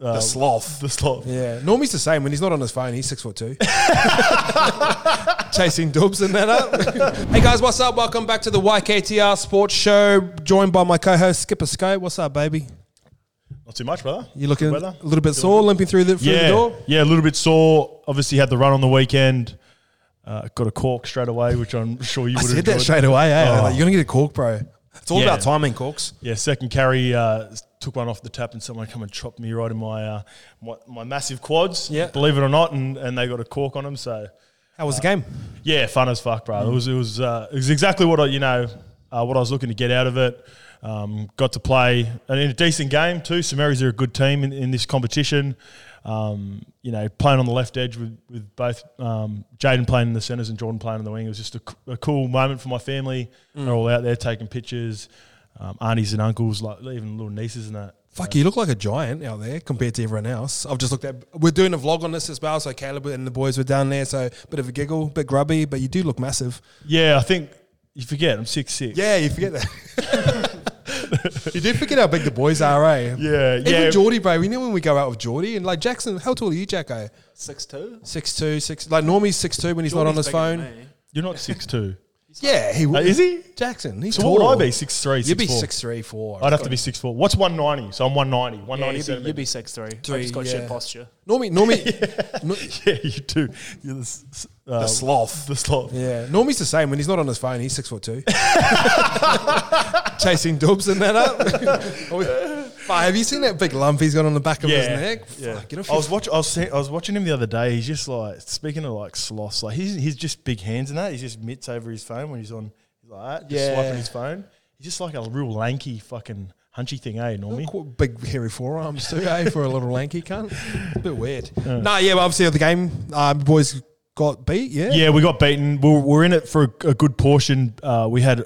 uh, The sloth. The sloth. Yeah, Normie's the same. When he's not on his phone, he's six foot two. Chasing dubs and that up. hey guys, what's up? Welcome back to the YKTR Sports Show. Joined by my co-host Skipper Scope. What's up, baby? Not too much, brother. You looking a little bit sore, limping through the through yeah, the door. yeah, a little bit sore. Obviously, had the run on the weekend. Uh, got a cork straight away, which I'm sure you I would said have that straight away. Eh? Oh. Like, You're gonna get a cork, bro. It's all Yeah. about timing, corks. Yeah, second carry uh, took one off the tap, and someone come and chopped me right in my uh, my, my massive quads. Yeah. believe it or not, and, and they got a cork on them. So How was the game? yeah, fun as fuck, bro. It was it was uh, it was exactly what I you know uh, what I was looking to get out of it. Um, got to play and in a decent game too. Samaris are a good team in, in this competition. Um, you know, playing on the left edge with, with both um, Jaden playing in the centres and Jordan playing in the wing. It was just a cool moment for my family. They're all out there taking pictures. Um, aunties and uncles, like even little nieces and that. Fuck, you look like a giant out there compared to everyone else. I've just looked at. We're doing a vlog on this as well, so Caleb and the boys were down there. So a bit of a giggle, bit grubby, but you do look massive. Yeah, I think you forget I'm six six. Yeah, you forget that. you do forget how big the boys are, eh? yeah, Even yeah. Geordie, bro. We know when we go out with Geordie and like Jackson. How tall are you, Jacko? Six two. Six two, six. Like Normie's six two when he's not on his phone. You're not six two. Yeah, he Uh, is he? Jackson. He's So tall. what would I be? Six three. You'd be four? six three four. I'd have to be six four. What's one ninety? So I'm one ninety. One Yeah, you'd be, centimeters. you'd be six three. Three, I just got yeah. shit posture. Normie, Normie, no- yeah, you do. You're the, uh, The sloth. The sloth. yeah. Normie's the same when he's not on his phone. He's six foot two. Chasing dubs and that up. Fuck, have you seen that big lump he's got on the back of his Yeah, neck? yeah. Fuck, you know, I was watching. I was see- I was watching him the other day. He's just like speaking of like sloths. Like he's he's just big hands and that. He's just mitts over his phone when he's on. He's like that, just Yeah. swiping his phone. He's just like a real lanky fucking hunchy thing, eh? Normally. Quite big hairy forearms too, eh? For a little lanky cunt. it's A bit weird. No, yeah, but obviously the game, um, boys got beat. Yeah, Yeah, we got beaten. We we're, we're in it for a, a good portion. Uh, we had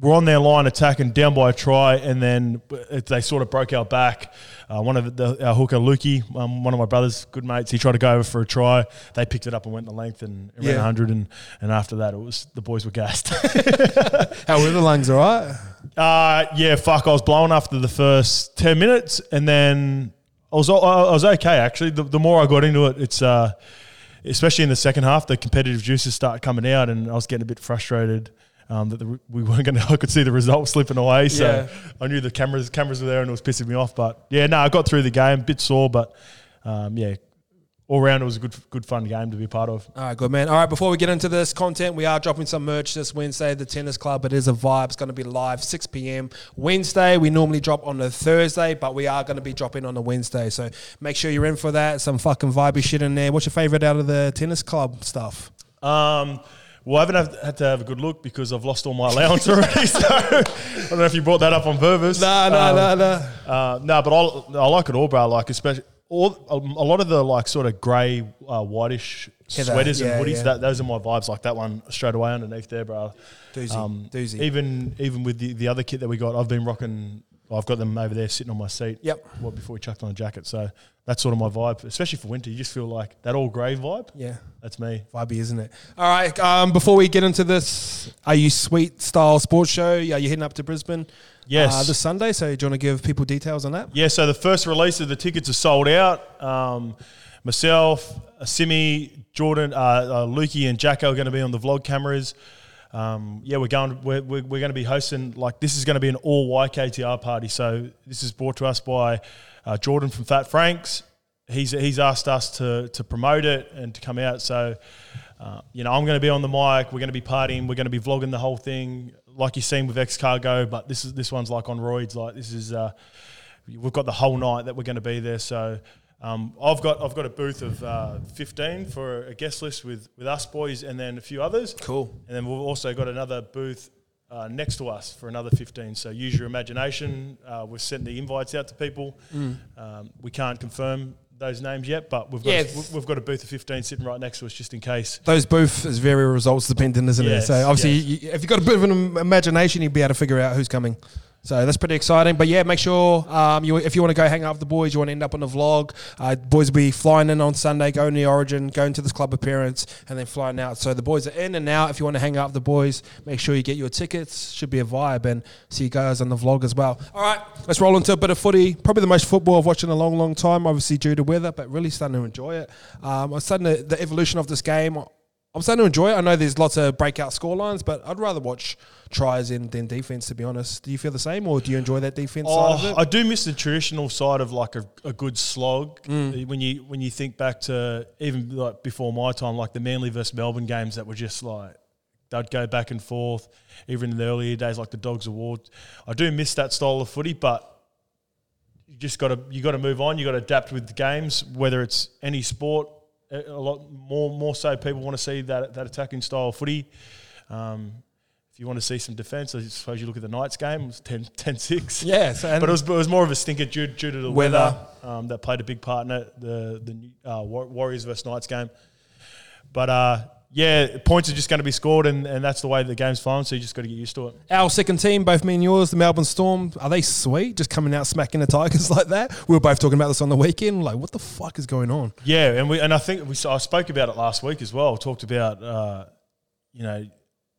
we're on their line attacking down by a try, and then it, they sort of broke our back. Uh, one of the our hooker, Lukey, um, one of my brother's good mates, he tried to go over for a try. They picked it up and went the length and ran Yeah. 100. And, and after that, it was the boys were gassed. How were the lungs? All right. uh, yeah, fuck. I was blown after the first 10 minutes, and then I was I was okay actually. The, the more I got into it, it's uh, especially in the second half, the competitive juices start coming out, and I was getting a bit frustrated. Um, that the, we weren't going to, I could see the result slipping away. So Yeah. I knew the cameras cameras were there and it was pissing me off. But yeah, no, I got through the game, bit sore, but um, yeah, all round it was a good good fun game to be part of. All right, good man. All right, before we get into this content, we are dropping some merch this Wednesday. The Tennis Club, it is a vibe. It's going to be live 6 p.m. Wednesday. We normally drop on a Thursday, but we are going to be dropping on a Wednesday. So make sure you're in for that. Some fucking vibey shit in there. What's your favorite out of the Tennis Club stuff? Um, well, I haven't have, had to have a good look because I've lost all my allowance already. So I don't know if you brought that up on Purpose. No, no, Um, no, no. Uh, no, but I, I like it all, bro. Like especially all a, a lot of the like sort of grey, uh, whitish Heather, sweaters yeah, and hoodies. yeah. That those are my vibes. Like that one straight away underneath there, bro. Doozy, doozy. Even even with the, the other kit that we got, I've been rocking. I've got them over there sitting on my seat. Yep. What before we chucked on a jacket. So that's sort of my vibe, especially for winter. You just feel like that all grey vibe. Yeah. That's me. Vibey, isn't it? All right. Um, before we get into this, are you sweet style sports show? Are you heading up to Brisbane? Yes. Uh, this Sunday. So do you want to give people details on that? Yeah, so the first release of the tickets are sold out. Um, myself, Simi, Jordan, uh, uh, Lukey, and Jacko are going to be on the vlog cameras. Um, yeah, we're going. We're, we're, we're going to be hosting like this is going to be an all YKTR party. So this is brought to us by uh, Jordan from Fat Franks. He's he's asked us to to promote it and to come out. So uh, you know, I'm going to be on the mic. We're going to be partying. We're going to be vlogging the whole thing, like you've seen with X Cargo. But this is this one's like on roids. Like this is. Uh, we've got the whole night that we're going to be there. So um, I've got I've got a booth of uh, 15 for a guest list with with us boys and then a few others. Cool. And then we've also got another booth. Uh, next to us for another 15 so use your imagination uh, we're sending the invites out to people um, we can't confirm those names yet but we've got, Yeah. a, we've got a booth of 15 sitting right next to us just in case Those booth is very results dependent, isn't Yes, it? So obviously, yes. you, if you've got a bit of an imagination, you'll be able to figure out who's coming. So that's pretty exciting. But yeah, make sure um, you if you want to go hang out with the boys, you want to end up on the vlog. Uh, boys will be flying in on Sunday, going to the Origin, going to this club appearance, and then flying out. So the boys are in and out. If you want to hang out with the boys, make sure you get your tickets. Should be a vibe, and see you guys on the vlog as well. All right, let's roll into a bit of footy. Probably the most football I've watched in a long, long time. Obviously due to weather, but really starting to enjoy it. Um, I'm starting to, the evolution of this game. I'm starting to enjoy it. I know there's lots of breakout scorelines, but I'd rather watch tries in than defense. To be honest, do you feel the same, or do you enjoy that defense side of Oh, it? I do miss the traditional side of like a, a good slog. Mm. When you when you think back to even like before my time, like the Manly versus Melbourne games that were just like they'd go back and forth. Even in the earlier days, like the Dogs Award, I do miss that style of footy, but you just got to you got to move on. You got to adapt with the games, whether it's any sport. A lot more more so, people want to see that that attacking style of footy. Um, if you want to see some defence, I suppose you look at the Knights game. It was 10, 10-6. yeah, so, and But it was, it was more of a stinker due, due to the Weather. weather, um, that played a big part in it, the the uh, Warriors versus Knights game. But uh, yeah, points are just going to be scored, and, and that's the way the game's flowing. So you just got to get used to it. our second team, both me and yours, the Melbourne Storm, are they sweet? Just coming out smacking the Tigers like that. We were both talking about this on the weekend. Like, what the fuck is going on? Yeah, and we and I think we I spoke about it last week as well. Talked about uh, you know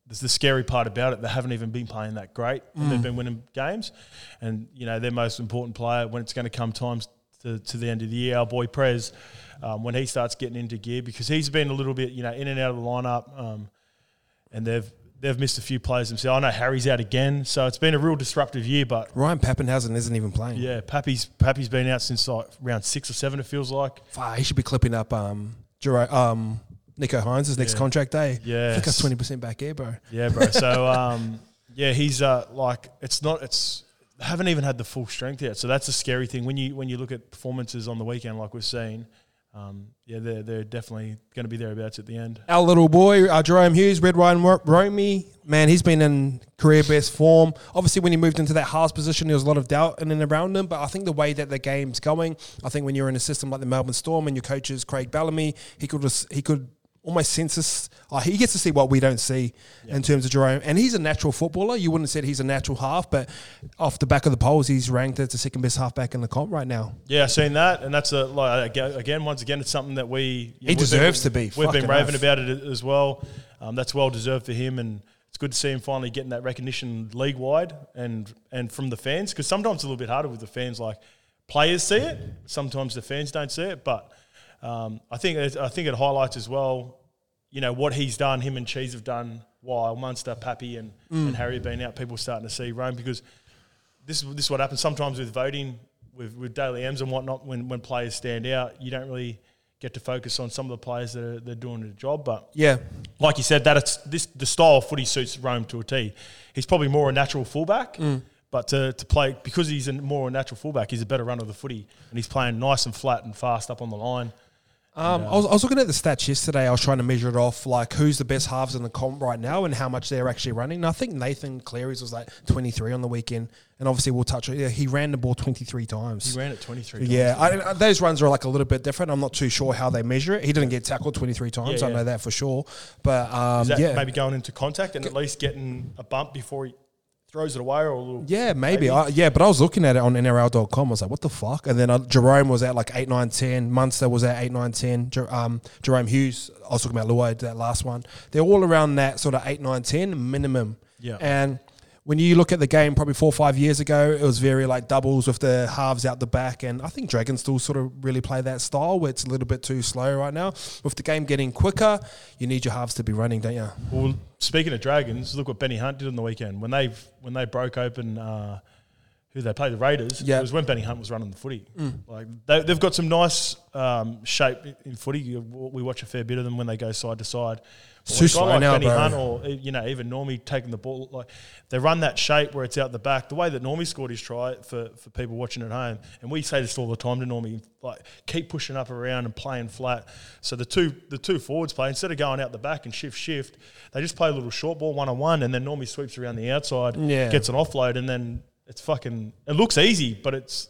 there's the scary part about it. They haven't even been playing that great. And they've been winning games, and you know their most important player when it's going to come times to, to the end of the year, our boy Prez, um, when he starts getting into gear because he's been a little bit you know in and out of the lineup, um, and they've. They've missed a few players themselves. I know Harry's out again, so it's been a real disruptive year. But Ryan Papenhuyzen isn't even playing. yeah, Pappy's Pappy's been out since like round six or seven. It feels like. Fuck, he should be clipping up um, um, Nicho Hynes' next Yeah. contract day. I Yeah, think that's 20% back here, bro. Yeah, bro. So um, yeah, he's uh, like it's not it's haven't even had the full strength yet. So that's a scary thing when you when you look at performances on the weekend like we've seen. Um, yeah, they're they're definitely going to be thereabouts at the end. Our little boy, uh, Jahrome Hughes, Red Ryan Ro- Romy, man, he's been in career best form. Obviously, when he moved into that halves position, there was a lot of doubt in and around him. But I think the way that the game's going, I think when you're in a system like the Melbourne Storm and your coach is Craig Bellamy, he could he could almost senses. Uh, he gets to see what we don't see in terms of Jahrome, and he's a natural footballer. You wouldn't have said he's a natural half, but off the back of the polls, he's ranked as the second best halfback in the comp right now. Yeah, I've seen that, and that's a like again, once again, it's something that we He deserves to been, be. We've been raving oath. about it as well. Um, that's well deserved for him, and it's good to see him finally getting that recognition league wide and and from the fans because sometimes it's a little bit harder with the fans. Like players see it, sometimes the fans don't see it, but um, I think it, I think it highlights as well. You know what he's done, him and Cheese have done while Munster, Pappy, and, Mm. and Harry have been out. People are starting to see Rome because this is this is what happens sometimes with voting with with Dally M's and whatnot. When when players stand out, you don't really get to focus on some of the players that are they're doing the job. But Yeah, like you said, that it's this the style of footy suits Rome to a T. He's probably more a natural fullback. But to, to play because he's a more a natural fullback, he's a better runner of the footy, and he's playing nice and flat and fast up on the line. Um, I, was, I was looking at the stats yesterday. I was trying to measure it off, like who's the best halves in the comp right now and how much they're actually running. And I think Nathan Cleary's was like 23 on the weekend. And obviously, we'll touch it. Yeah, he ran the ball 23 times. He ran it twenty three. yeah, I, I- those runs are like a little bit different. I'm not too sure how they measure it. He didn't get tackled 23 times. Yeah, I know that for sure. But um, Is that yeah, maybe going into contact and at least getting a bump before he throws it away or a little? Yeah, maybe. Maybe. I, yeah, but I was looking at it on NRL.com. I was like, what the fuck? And then uh, Jahrome was at like 8, 9, 10. Munster was at 8, 9, 10. Jer- um, Jahrome Hughes, I was talking about Lloyd, that last one. They're all around that sort of 8, 9, 10 minimum. Yeah. And when you look at the game probably four or five years ago, it was very like doubles with the halves out the back. And I think Dragons still sort of really play that style where it's a little bit too slow right now. With the game getting quicker, you need your halves to be running, don't you? Well, speaking of dragons, look what Benny Hunt did on the weekend when they when they broke open. Uh, who they play, the Raiders? Yeah. it was when Benny Hunt was running the footy. Like they, they've got some nice um, shape in footy. You- We watch a fair bit of them when they go side to side. It's too slow like now, Benny bro. Hunt or uh, you know even Normie taking the ball, like they run that shape where it's out the back. The way that Normie scored his try for, for people watching at home, and we say this all the time to Normie, like keep pushing up around and playing flat. So the two the two forwards play instead of going out the back and shift shift, they just play a little short ball one on one, and then Normie sweeps around the outside, Yeah. gets an offload, and then it's fucking. It looks easy, but it's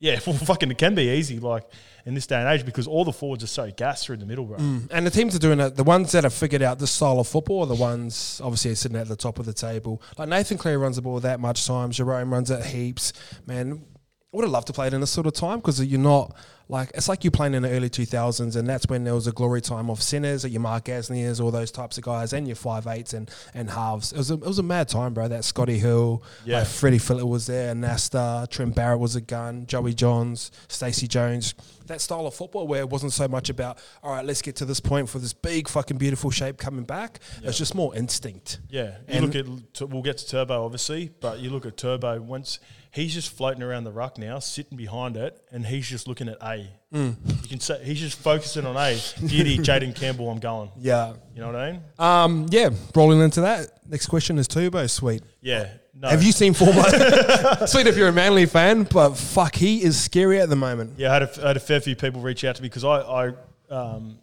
Yeah, well, fucking it can be easy, like in this day and age, because all the forwards are so gassed through the middle, bro. Mm. And the teams are doing it. The ones that have figured out this style of football are the ones obviously sitting at the top of the table. Like Nathan Cleary runs the ball that much time. Jahrome runs it heaps. Man, would have loved to play it in this sort of time because you're not like it's like you playing in the early 2000s, and that's when there was a glory time of centers, at your Mark Gasniers, all those types of guys, and your five eights and and halves. It was a, it was a mad time, bro. That Scotty Hill, Yeah. like Freddie Fittler was there, Nasta, Trent Barrett was a gun, Joey Johns, Stacey Jones. That style of football where it wasn't so much about all right, let's get to this point for this big fucking beautiful shape coming back. It's just more instinct. Yeah, you And- look at we'll get to Turbo obviously, but you look at Turbo once he's just floating around the ruck now, sitting behind it, and he's just looking at A. Mm. You can say he's just focusing on A. Giddy, Jayden Campbell, I'm going. Yeah. You know what I mean? Um, yeah, rolling into that. Next question is Turbo, sweet. Yeah. No. Have you seen Formo? Sweet if you're a Manly fan, but fuck, he is scary at the moment. Yeah, I had a, I had a fair few people reach out to me because I I um,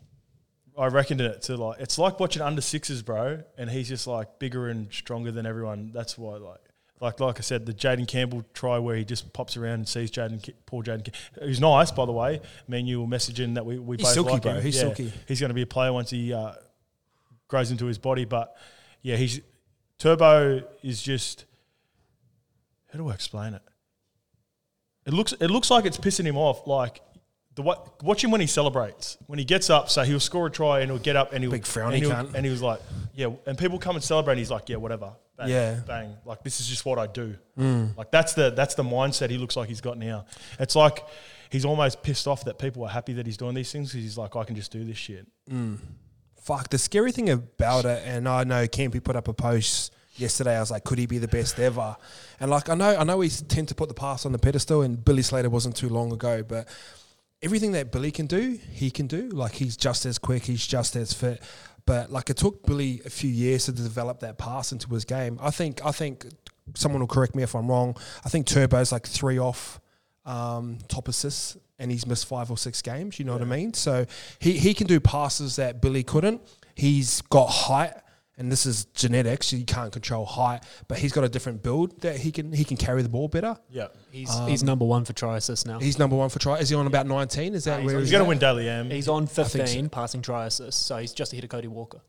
I reckoned it to like it's like watching under sixes, bro, and he's just like bigger and stronger than everyone. That's why like. Like, like I said, the Jayden Campbell try where he just pops around and sees Jaden, poor Jaden. Who's nice, by the way. Me and you were messaging that we, we He's both silky, like bro. him. He's Yeah, silky. He's going to be a player once he uh, grows into his body. But yeah, he's Turbo is just. How do I explain it? It looks it looks like it's pissing him off. Like the wa- watch him when he celebrates. When he gets up, so he'll score a try and he'll get up and he'll Big frowny and, he'll, cunt. and he was like, yeah. And people come and celebrate. and He's like, yeah, whatever. Bang, Yeah. Mm. bang. Like this is just what I do. Like that's the that's the mindset he looks like he's got now. It's like he's almost pissed off that people are happy that he's doing these things because he's like, I can just do this shit. Fuck, the scary thing about it, and I know Campy put up a post yesterday. I was like, could he be the best ever? And like, I know, I know we tend to put the past on the pedestal, and Billy Slater wasn't too long ago, but everything that Billy can do, he can do. Like, he's just as quick, he's just as fit. But like, it took Billy a few years to develop that pass into his game. I think, I think someone will correct me if I'm wrong. I think Turbo's like three off um, top assists and he's missed five or six games. You know what I mean? So he, he can do passes that Billy couldn't. He's got height, and this is genetics. You can't control height, but he's got a different build that he can he can carry the ball better. Yeah. He's he's Um, number one for try assists now. He's number one for try. Is he on about nineteen? Is that he's where on- He's he's going to win Dally M. He's on think so. 15 passing try assists, so he's just ahead of Cody Walker.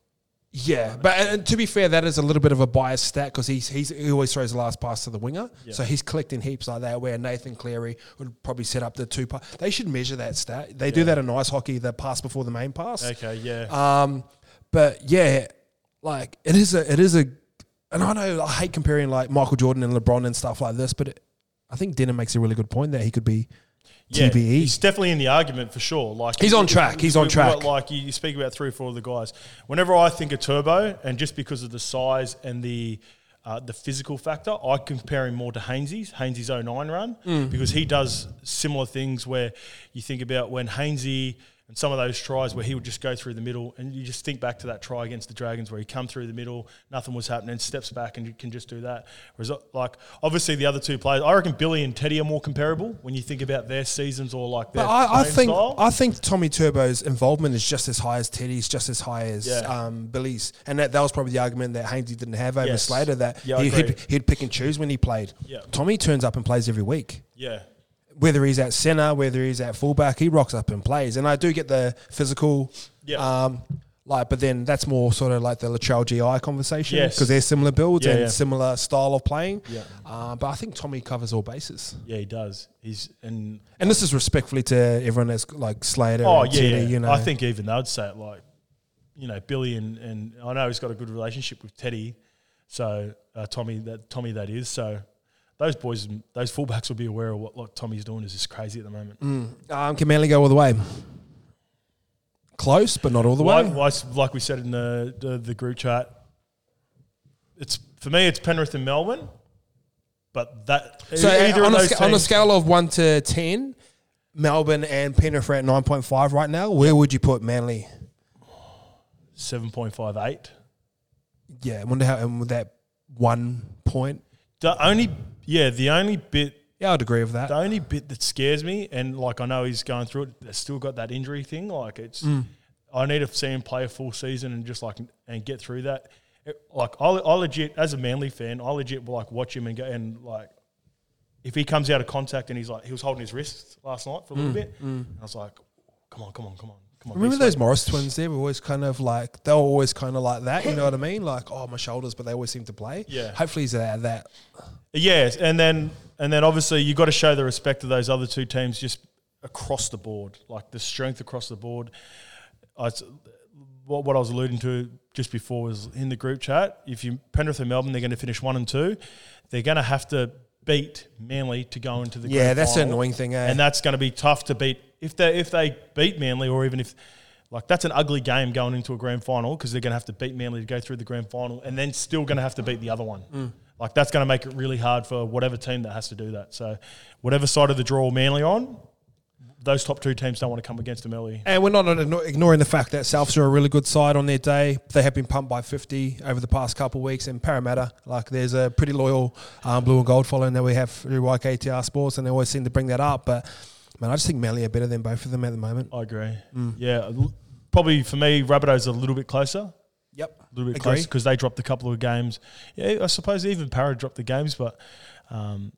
Yeah, but and to be fair, that is a little bit of a biased stat because he's, he's he always throws the last pass to the winger, Yeah. so he's collecting heaps like that. Where Nathan Cleary would probably set up the two pass. They should measure that stat. They do that in ice hockey, the pass before the main pass. Okay, yeah. Um, but yeah, like it is a it is a, and I know I hate comparing like Michael Jordan and LeBron and stuff like this, but it, I think Denham makes a really good point that he could be Yeah, TBE. he's definitely in the argument for sure. Like He's on track, he's on track. Like you you speak about three or four of the guys. Whenever I think of Turbo, and just because of the size and the uh, the physical factor, I compare him more to Hainsey's Hainsey's 09 run Mm. because he does similar things where you think about when Hainsey and some of those tries where he would just go through the middle, and you just think back to that try against the Dragons where he come through the middle, nothing was happening, steps back and you can just do that. Whereas, like obviously the other two players, I reckon Billy and Teddy are more comparable when you think about their seasons or like their But I, I think style. I think Tommy Turbo's involvement is just as high as Teddy's, just as high as Yeah. um, Billy's, and that, that was probably the argument that Hainsey didn't have over Yes. Slater. That Yeah, he, agree. he'd, he'd pick and choose when he played. Yeah. Tommy turns up and plays every week. yeah, Whether he's at center, whether he's at fullback, he rocks up and plays. And I do get the physical, Yeah. um, like, but then that's more sort of like the Latrell GI conversation Yes. because they're similar builds Yeah, and yeah. similar style of playing. Yeah. Uh, but I think Tommy covers all bases. yeah, he does. He's and And this is respectfully to everyone that's like Slater. oh and yeah, Teddy, yeah. you know. I think even they'd say it like, you know, Billy and and I know he's got a good relationship with Teddy, so uh, Tommy that Tommy that is so. Those boys, those fullbacks will be aware of what like Tommy's doing is just crazy at the moment. Um, can Manly go all the way? Close, but not all the like, way. like, we said in the, the the group chat, it's for me it's Penrith and Melbourne, but that So on, a, on a scale of one to ten, Melbourne and Penrith are at nine point five right now. Where would you put Manly? seven point five eight. Yeah, I wonder how and with that one point. The only yeah, the only bit Yeah, I'd agree with that. the only bit that scares me, and like I know he's going through it, they've still got that injury thing. Like it's, Mm. I need to see him play a full season and just like and get through that. It- like I, I legit, as a Manly fan, I legit will like watch him and go and like, if he comes out of contact and he's like he was holding his wrist last night for a little bit, and I was like, come on, come on, come on, come on. Remember those sweet. Morris twins? They were always kind of like they were always kind of like that. You know what I mean? Like oh my shoulders, but they always seem to play. Yeah. Hopefully he's out of that. Yes, and then and then obviously you've got to show the respect to those other two teams just across the board, like the strength across the board. I, what, what I was alluding to just before was in the group chat. If you Penrith and Melbourne, they're going to finish one and two. They're going to have to beat Manly to go into the Yeah, that's final. annoying thing, eh? and that's going to be tough to beat if they if they beat Manly or even if. Like that's an ugly game going into a grand final because they're going to have to beat Manly to go through the grand final, and then still going to have to beat the other one. Mm. Like that's going to make it really hard for whatever team that has to do that. So, whatever side of the draw Manly on, those top two teams don't want to come against them early. And we're not ignoring the fact that Souths are a really good side on their day. They have been pumped by 50 over the past couple of weeks. in Parramatta, like there's a pretty loyal um, blue and gold following that we have through YKTR Sports, and they always seem to bring that up. But man, I just think Manly are better than both of them at the moment. I agree. Mm. Yeah, probably for me, Rabbitohs are a little bit closer, Yep. a little bit Agree. closer because they dropped a couple of games. Yeah, I suppose even Para dropped the games, but um,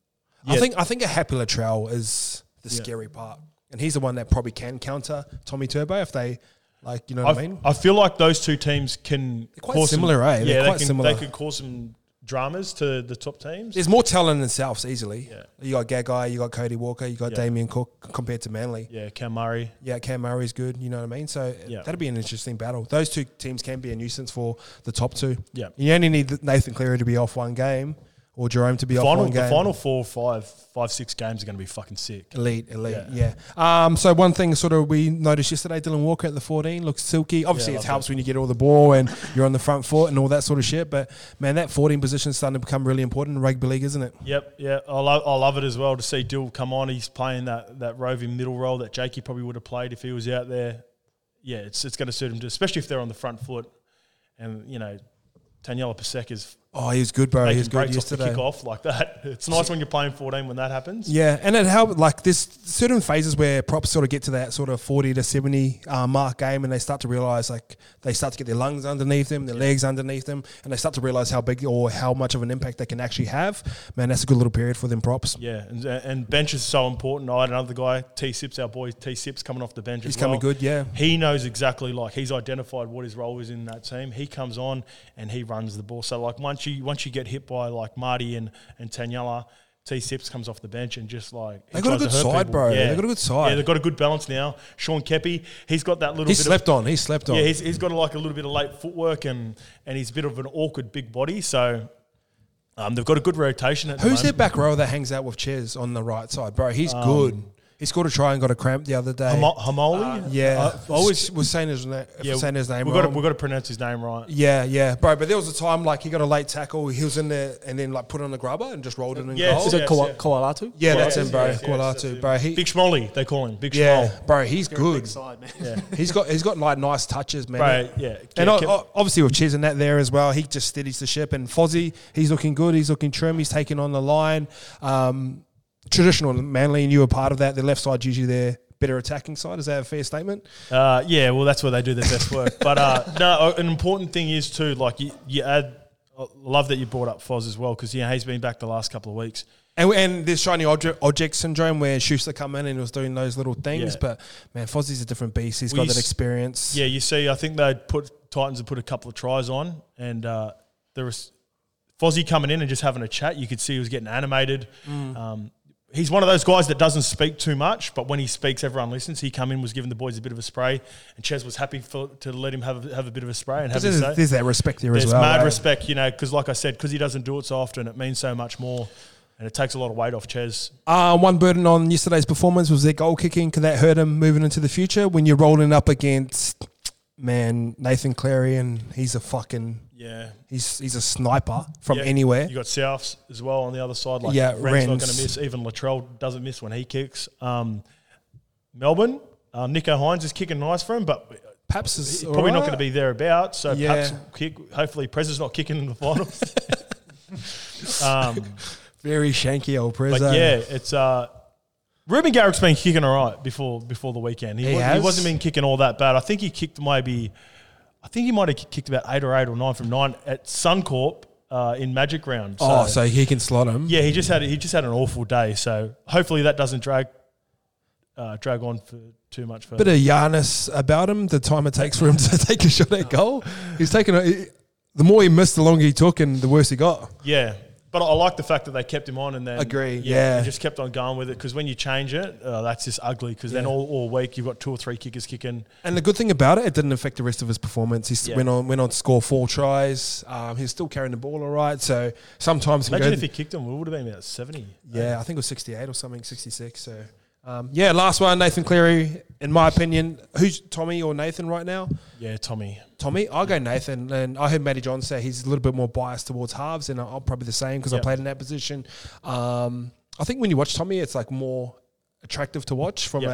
I think I think a happy Latrell is the Yeah. scary part, and he's the one that probably can counter Tommy Turbo if they like, you know what I, mean? I feel like those two teams can quite cause some- similar, eh? They're Yeah, quite they can, similar. They could cause some dramas to the top teams. There's more talent in Souths easily. Yeah. You got Gagai, you got Cody Walker, you got Yeah. Damien Cook compared to Manly. yeah, Cam Murray. Yeah, Cam Murray's good. You know what I mean? So uh, Yeah. that'd be an interesting battle. Those two teams can be a nuisance for the top two. Yeah. You only need Nathan Cleary to be off one game or Jahrome to be off Final, one the final four, five, five, six games are going to be fucking sick. Elite, elite, yeah. Um, so one thing sort of we noticed yesterday, Dylan Walker at the 14 looks silky. Obviously, Yeah, it helps when you get all the ball and you're on the front foot and all that sort of shit. But man, that 14 position is starting to become really important in rugby league, isn't it? Yep, yeah, I love, I love it as well to see Dill come on. He's playing that, that roving middle role that Jakey probably would have played if he was out there. Yeah, it's it's going to suit him, to, especially if they're on the front foot. And you know, Taniela Paseka is Oh, he was good, bro. He was good breaks off the yesterday. kick off like that. It's nice when you're playing 14 when that happens. Yeah, and it helped. Like there's certain phases where props sort of get to that sort of forty to seventy uh, mark game, and they start to realize like they start to get their lungs underneath them, their legs underneath them, and they start to realize how big or how much of an impact they can actually have. Man, that's a good little period for them props. Yeah, and, and bench is so important. I had another guy, T Sips, our boy T Sips, coming off the bench. He's coming well. good, yeah. He knows exactly like he's identified what his role is in that team. He comes on and he runs the ball. So like once you once you get hit by like Marty and and Taniela, T Sips comes off the bench and just like he They got a good side, people. bro. They got a good side. Yeah, they've got a good balance now. Sean Keppie, he's got that little. He bit slept of, on. He slept on. Yeah, he's, he's got like a little bit of late footwork and and he's a bit of an awkward big body. So. Um, they've got a good rotation at the Who's their back row that hangs out with Ches on the right side, bro? He's good. He scored a try and got a cramp the other day. Hamo- Hamoli? yeah, I always was saying his name. yeah, saying his name We've got, to, wrong. we've got to pronounce his name right. Yeah, yeah, bro. But there was a time like he got a late tackle. He was in there and then like put on the grubber and just rolled it in Yes, goal. Is it Yes, Koa- yeah. Koalatu? Yeah, that's him, bro. yes, yes, Koalatu, that's bro. He, Big Schmolly, they call him. Big yeah, Schmoll. bro. He's Big good. side, man. Yeah. He's got he's got like nice touches, man. Right, yeah. And Yeah, o- kept- o- obviously with Ches and that there as well, he just steadies the ship. And Fozzie, he's looking good. He's looking trim. He's taking on the line. Um, traditional Manly, and you were part of that. The left side's usually their better attacking side. Is that a fair statement? Uh, yeah, well, that's where they do their best work. But uh, no, uh, an important thing is too, like you, you add. I love that you brought up Foz as well because yeah, he's been back the last couple of weeks. And, and there's shiny object, object syndrome where Schuster come in and was doing those little things. Yeah. But man, Fozzie's a different beast. He's Well, got that experience. Yeah, you see, I think they put Titans had put a couple of tries on, and uh, there was Fozzie coming in and just having a chat. You could see he was getting animated. Mm. Um, he's one of those guys that doesn't speak too much, but when he speaks, everyone listens. He come in, was giving the boys a bit of a spray, and Ches was happy for, to let him have a, have a bit of a spray and have There's, his say. there's that respect there There's as well. mad right? respect, you know, because like I said, because he doesn't do it so often, it means so much more, and it takes a lot of weight off Ches. Uh, one burden on yesterday's performance was their goal kicking. Could that hurt him moving into the future when you're rolling up against man Nathan Cleary and he's a fucking Yeah. he's he's a sniper from Yeah, anywhere. You got Souths as well on the other side. Like Yeah, Rent's not going to miss. Even Latrell doesn't miss when he kicks. Um, Melbourne, uh, Nicho Hynes is kicking nice for him, but Paps is probably not going to be thereabouts. So Yeah. perhaps kick. Hopefully, Prez is not kicking in the finals. um, very shanky old Prez. but yeah, it's uh, Reuben Garrick's been kicking all right before before the weekend. He, He wa- has? he wasn't been kicking all that bad. I think he kicked maybe, I think he might have kicked about eight or eight or nine from nine at Suncorp. uh, in Magic Round. oh, so he can slot him. yeah, he just had he just had an awful day. So hopefully that doesn't drag uh, drag on for too much further. Bit of Giannis about him. The time it takes for him to take a shot at goal. He's taken a. The more he missed, the longer he took, and the worse he got. Yeah, but I like the fact that they kept him on and then Agree, Yeah, yeah. they just kept on going with it because when you change it, uh, that's just ugly. Because then all, all week you've got two or three kickers kicking. And the good thing about it, it didn't affect the rest of his performance. He Yeah. went on went on to score four tries. Um, he's still carrying the ball all right. So sometimes he Imagine if he kicked him, it would have been about seventy. Yeah, I think it was 68 or something, 66. So, um, yeah, last one, Nathan Cleary. In my opinion, who's Tommy or Nathan right now? yeah, Tommy. Tommy, I'll go Nathan. And I heard Matty John say he's a little bit more biased towards halves, and I'll probably the same because I played in that position. Um, I think when you watch Tommy, it's like more attractive to watch from Yep.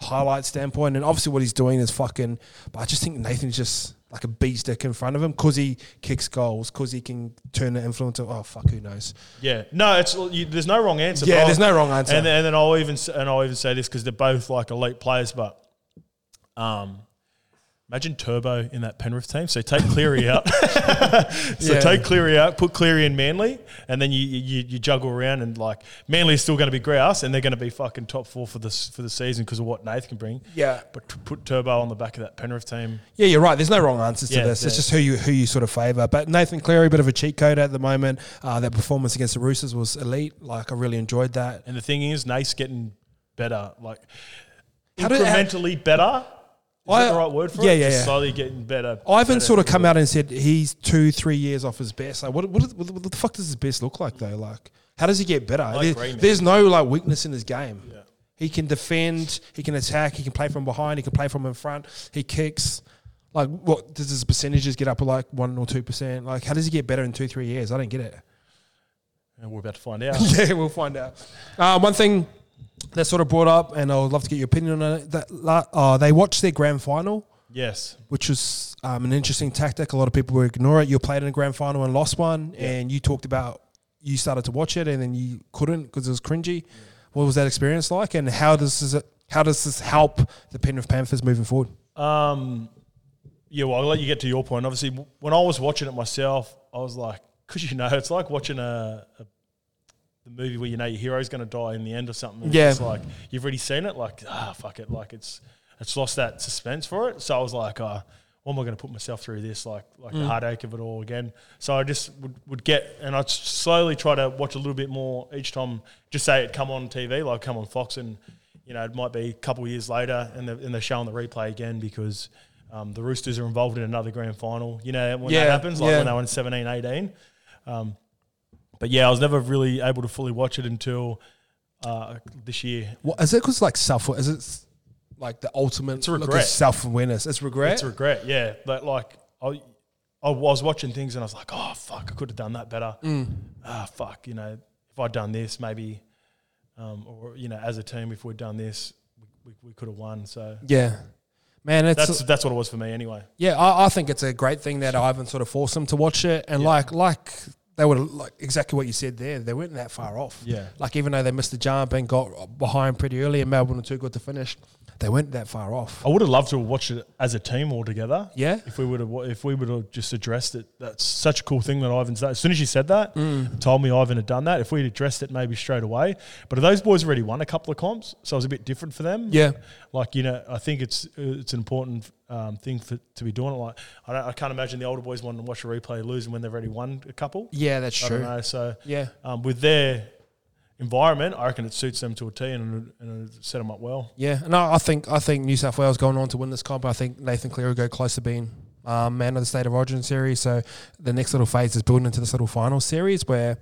a highlight standpoint. And obviously, what he's doing is fucking. But I just think Nathan's just like a bee stick in front of him because he kicks goals, because he can turn the influence. Of, oh fuck, who knows? Yeah, no, it's you, there's no wrong answer. Yeah, there's I'll- no wrong answer. And, then- and then I'll even and I'll even say this because they're both like elite players, but um, imagine Turbo in that Penrith team. So take Cleary out. so Yeah. take Cleary out, put Cleary in Manly, and then you you, you juggle around and like Manly is still going to be grouse, and they're going to be fucking top four for this for the season because of what Nath can bring. Yeah. But to put Turbo on the back of that Penrith team, Yeah, you're right. There's no wrong answers to Yeah, this. It's just who you who you sort of favour. But Nathan Cleary, a bit of a cheat code at the moment. Uh, that performance against the Roosters was elite. Like I really enjoyed that. and the thing is, Nath's getting better, like How did- how- incrementally better. Is I- that the right word for yeah, it? yeah, Just yeah. slowly getting better. Ivan better sort of come out and said he's two, three years off his best. Like, what, what, what, what the fuck does his best look like though? Like, how does he get better? There- agree, there's no like weakness in his game. Yeah. He can defend, he can attack, he can play from behind, he can play from in front, he kicks. Like, what does his percentages get up to like one or two percent? Like, how does he get better in two, three years? I don't get it. And we're about to find out. yeah, we'll find out. Uh, one thing that sort of brought up, and I would love to get your opinion on it. That uh, they watched their grand final, yes. which was um, an interesting tactic. A lot of people would ignore it. You played in a grand final and lost one, and you talked about you started to watch it and then you couldn't because it was cringy. What was that experience like, and how does this, how does this help the Penrith Panthers moving forward? Um, yeah, well, I'll let you get to your point. Obviously, when I was watching it myself, I was like, because you know, it's like watching a, a the movie where you know your hero's going to die in the end or something. Yeah. It's like you've already seen it. Like, ah, fuck it. Like it's it's lost that suspense for it. So I was like, uh, what am I going to put myself through this? Like, like Mm. the heartache of it all again. So I just would, would get, and I'd slowly try to watch a little bit more each time. Just say it come on TV, like come on Fox, and you know it might be a couple of years later, and they're, and they're showing the replay again because um, the Roosters are involved in another grand final. You know when Yeah, that happens, like yeah. when they were in 17, 18. Um, but yeah, I was never really able to fully watch it until uh, this year. What is it? Because like self, is it like the ultimate It's regret. self awareness? It's regret. It's regret, yeah. But like, I, I was watching things and I was like, oh fuck, I could have done that better. Mm. Ah fuck, you know, if I'd done this, maybe, um, or you know, as a team, if we'd done this, we, we, we could have won. So yeah, man. It's that's that's what it was for me anyway. Yeah, I, I think it's a great thing that Ivan sort of forced him to watch it, and Yeah. like like they would like exactly what you said there. They weren't that far off. Yeah. like even though they missed the jump and got behind pretty early, and Melbourne were too good to finish, they weren't that far off. I would have loved to have watched it as a team all together. Yeah, If we would have, if we would have just addressed it, that's such a cool thing that Ivan's done. As soon as you said that, Mm. told me Ivan had done that. If we'd addressed it maybe straight away, but those boys already won a couple of comps, so it was a bit different for them. yeah, like you know, I think it's it's an important um, thing for to be doing it. Like I, don't, I can't imagine the older boys wanting to watch a replay losing when they've already won a couple. yeah. That's I don't true. know. So Yeah, um, with their environment, I reckon it suits them to a T and, and set them up well. yeah. and I think I think New South Wales going on to win this comp. I think Nathan Cleary will go close to being. Um, man of the state of origin series. So the next little phase is building into this little final series where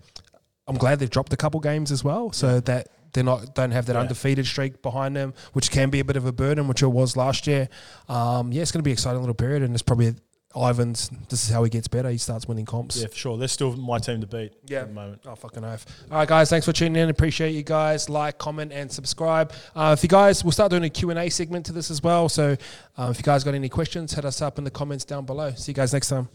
I'm glad they've dropped a couple games as well, so that they're not don't have that Yeah. undefeated streak behind them, which can be a bit of a burden, which it was last year. Um, yeah, it's going to be an exciting little period, and it's probably Ivan's. This is how he gets better. He starts winning comps. Yeah, for sure. They're still my team to beat Yeah. at the moment. Oh, fucking oath. All right, guys, thanks for tuning in. Appreciate you guys. Like, comment, and subscribe. Uh, if you guys, we'll start doing a Q&A segment to this as well. So uh, if you guys got any questions, hit us up in the comments down below. See you guys next time.